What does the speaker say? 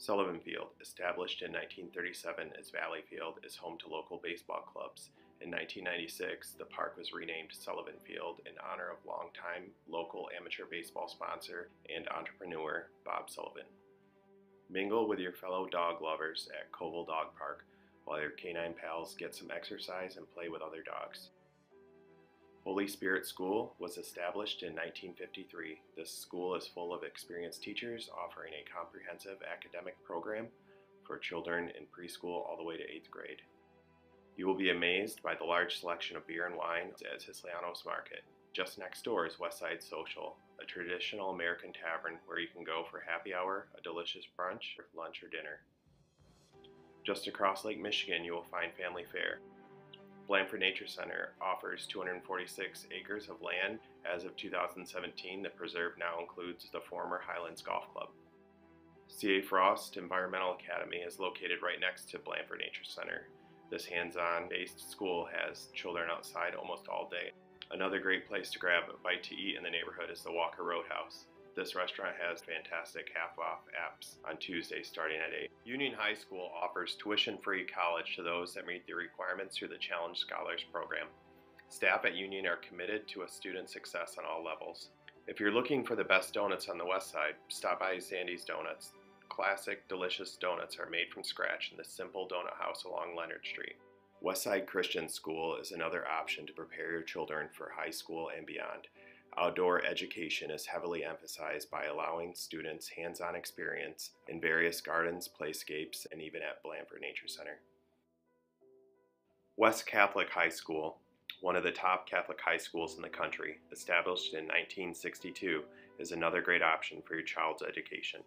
Sullivan Field, established in 1937 as Valley Field, is home to local baseball clubs. In 1996, the park was renamed Sullivan Field in honor of longtime local amateur baseball sponsor and entrepreneur Bob Sullivan. Mingle with your fellow dog lovers at Koval Dog Park while your canine pals get some exercise and play with other dogs. Holy Spirit School was established in 1953. This school is full of experienced teachers offering a comprehensive academic program for children in preschool all the way to 8th grade. You will be amazed by the large selection of beer and wine at Siciliano's Market. Just next door is Westside Social, a traditional American tavern where you can go for happy hour, a delicious brunch, lunch, or dinner. Just across Lake Michigan, you will find Family Fare. Blandford Nature Center offers 246 acres of land. As of 2017, the preserve now includes the former Highlands Golf Club. C.A. Frost Environmental Academy is located right next to Blandford Nature Center. This hands-on based school has children outside almost all day. Another great place to grab a bite to eat in the neighborhood is the Walker Roadhouse. This restaurant has fantastic half off apps on Tuesdays starting at 8. Union High School offers tuition free college to those that meet the requirements through the Challenge Scholars Program. Staff at Union are committed to a student's success on all levels. If you're looking for the best donuts on the west side, stop by Sandy's Donuts. Classic, delicious donuts are made from scratch in the simple donut house along Leonard Street. Westside Christian School is another option to prepare your children for high school and beyond. Outdoor education is heavily emphasized by allowing students hands on experience in various gardens, playscapes, and even at Blandford Nature Center. West Catholic High School, one of the top Catholic high schools in the country, established in 1962, is another great option for your child's education.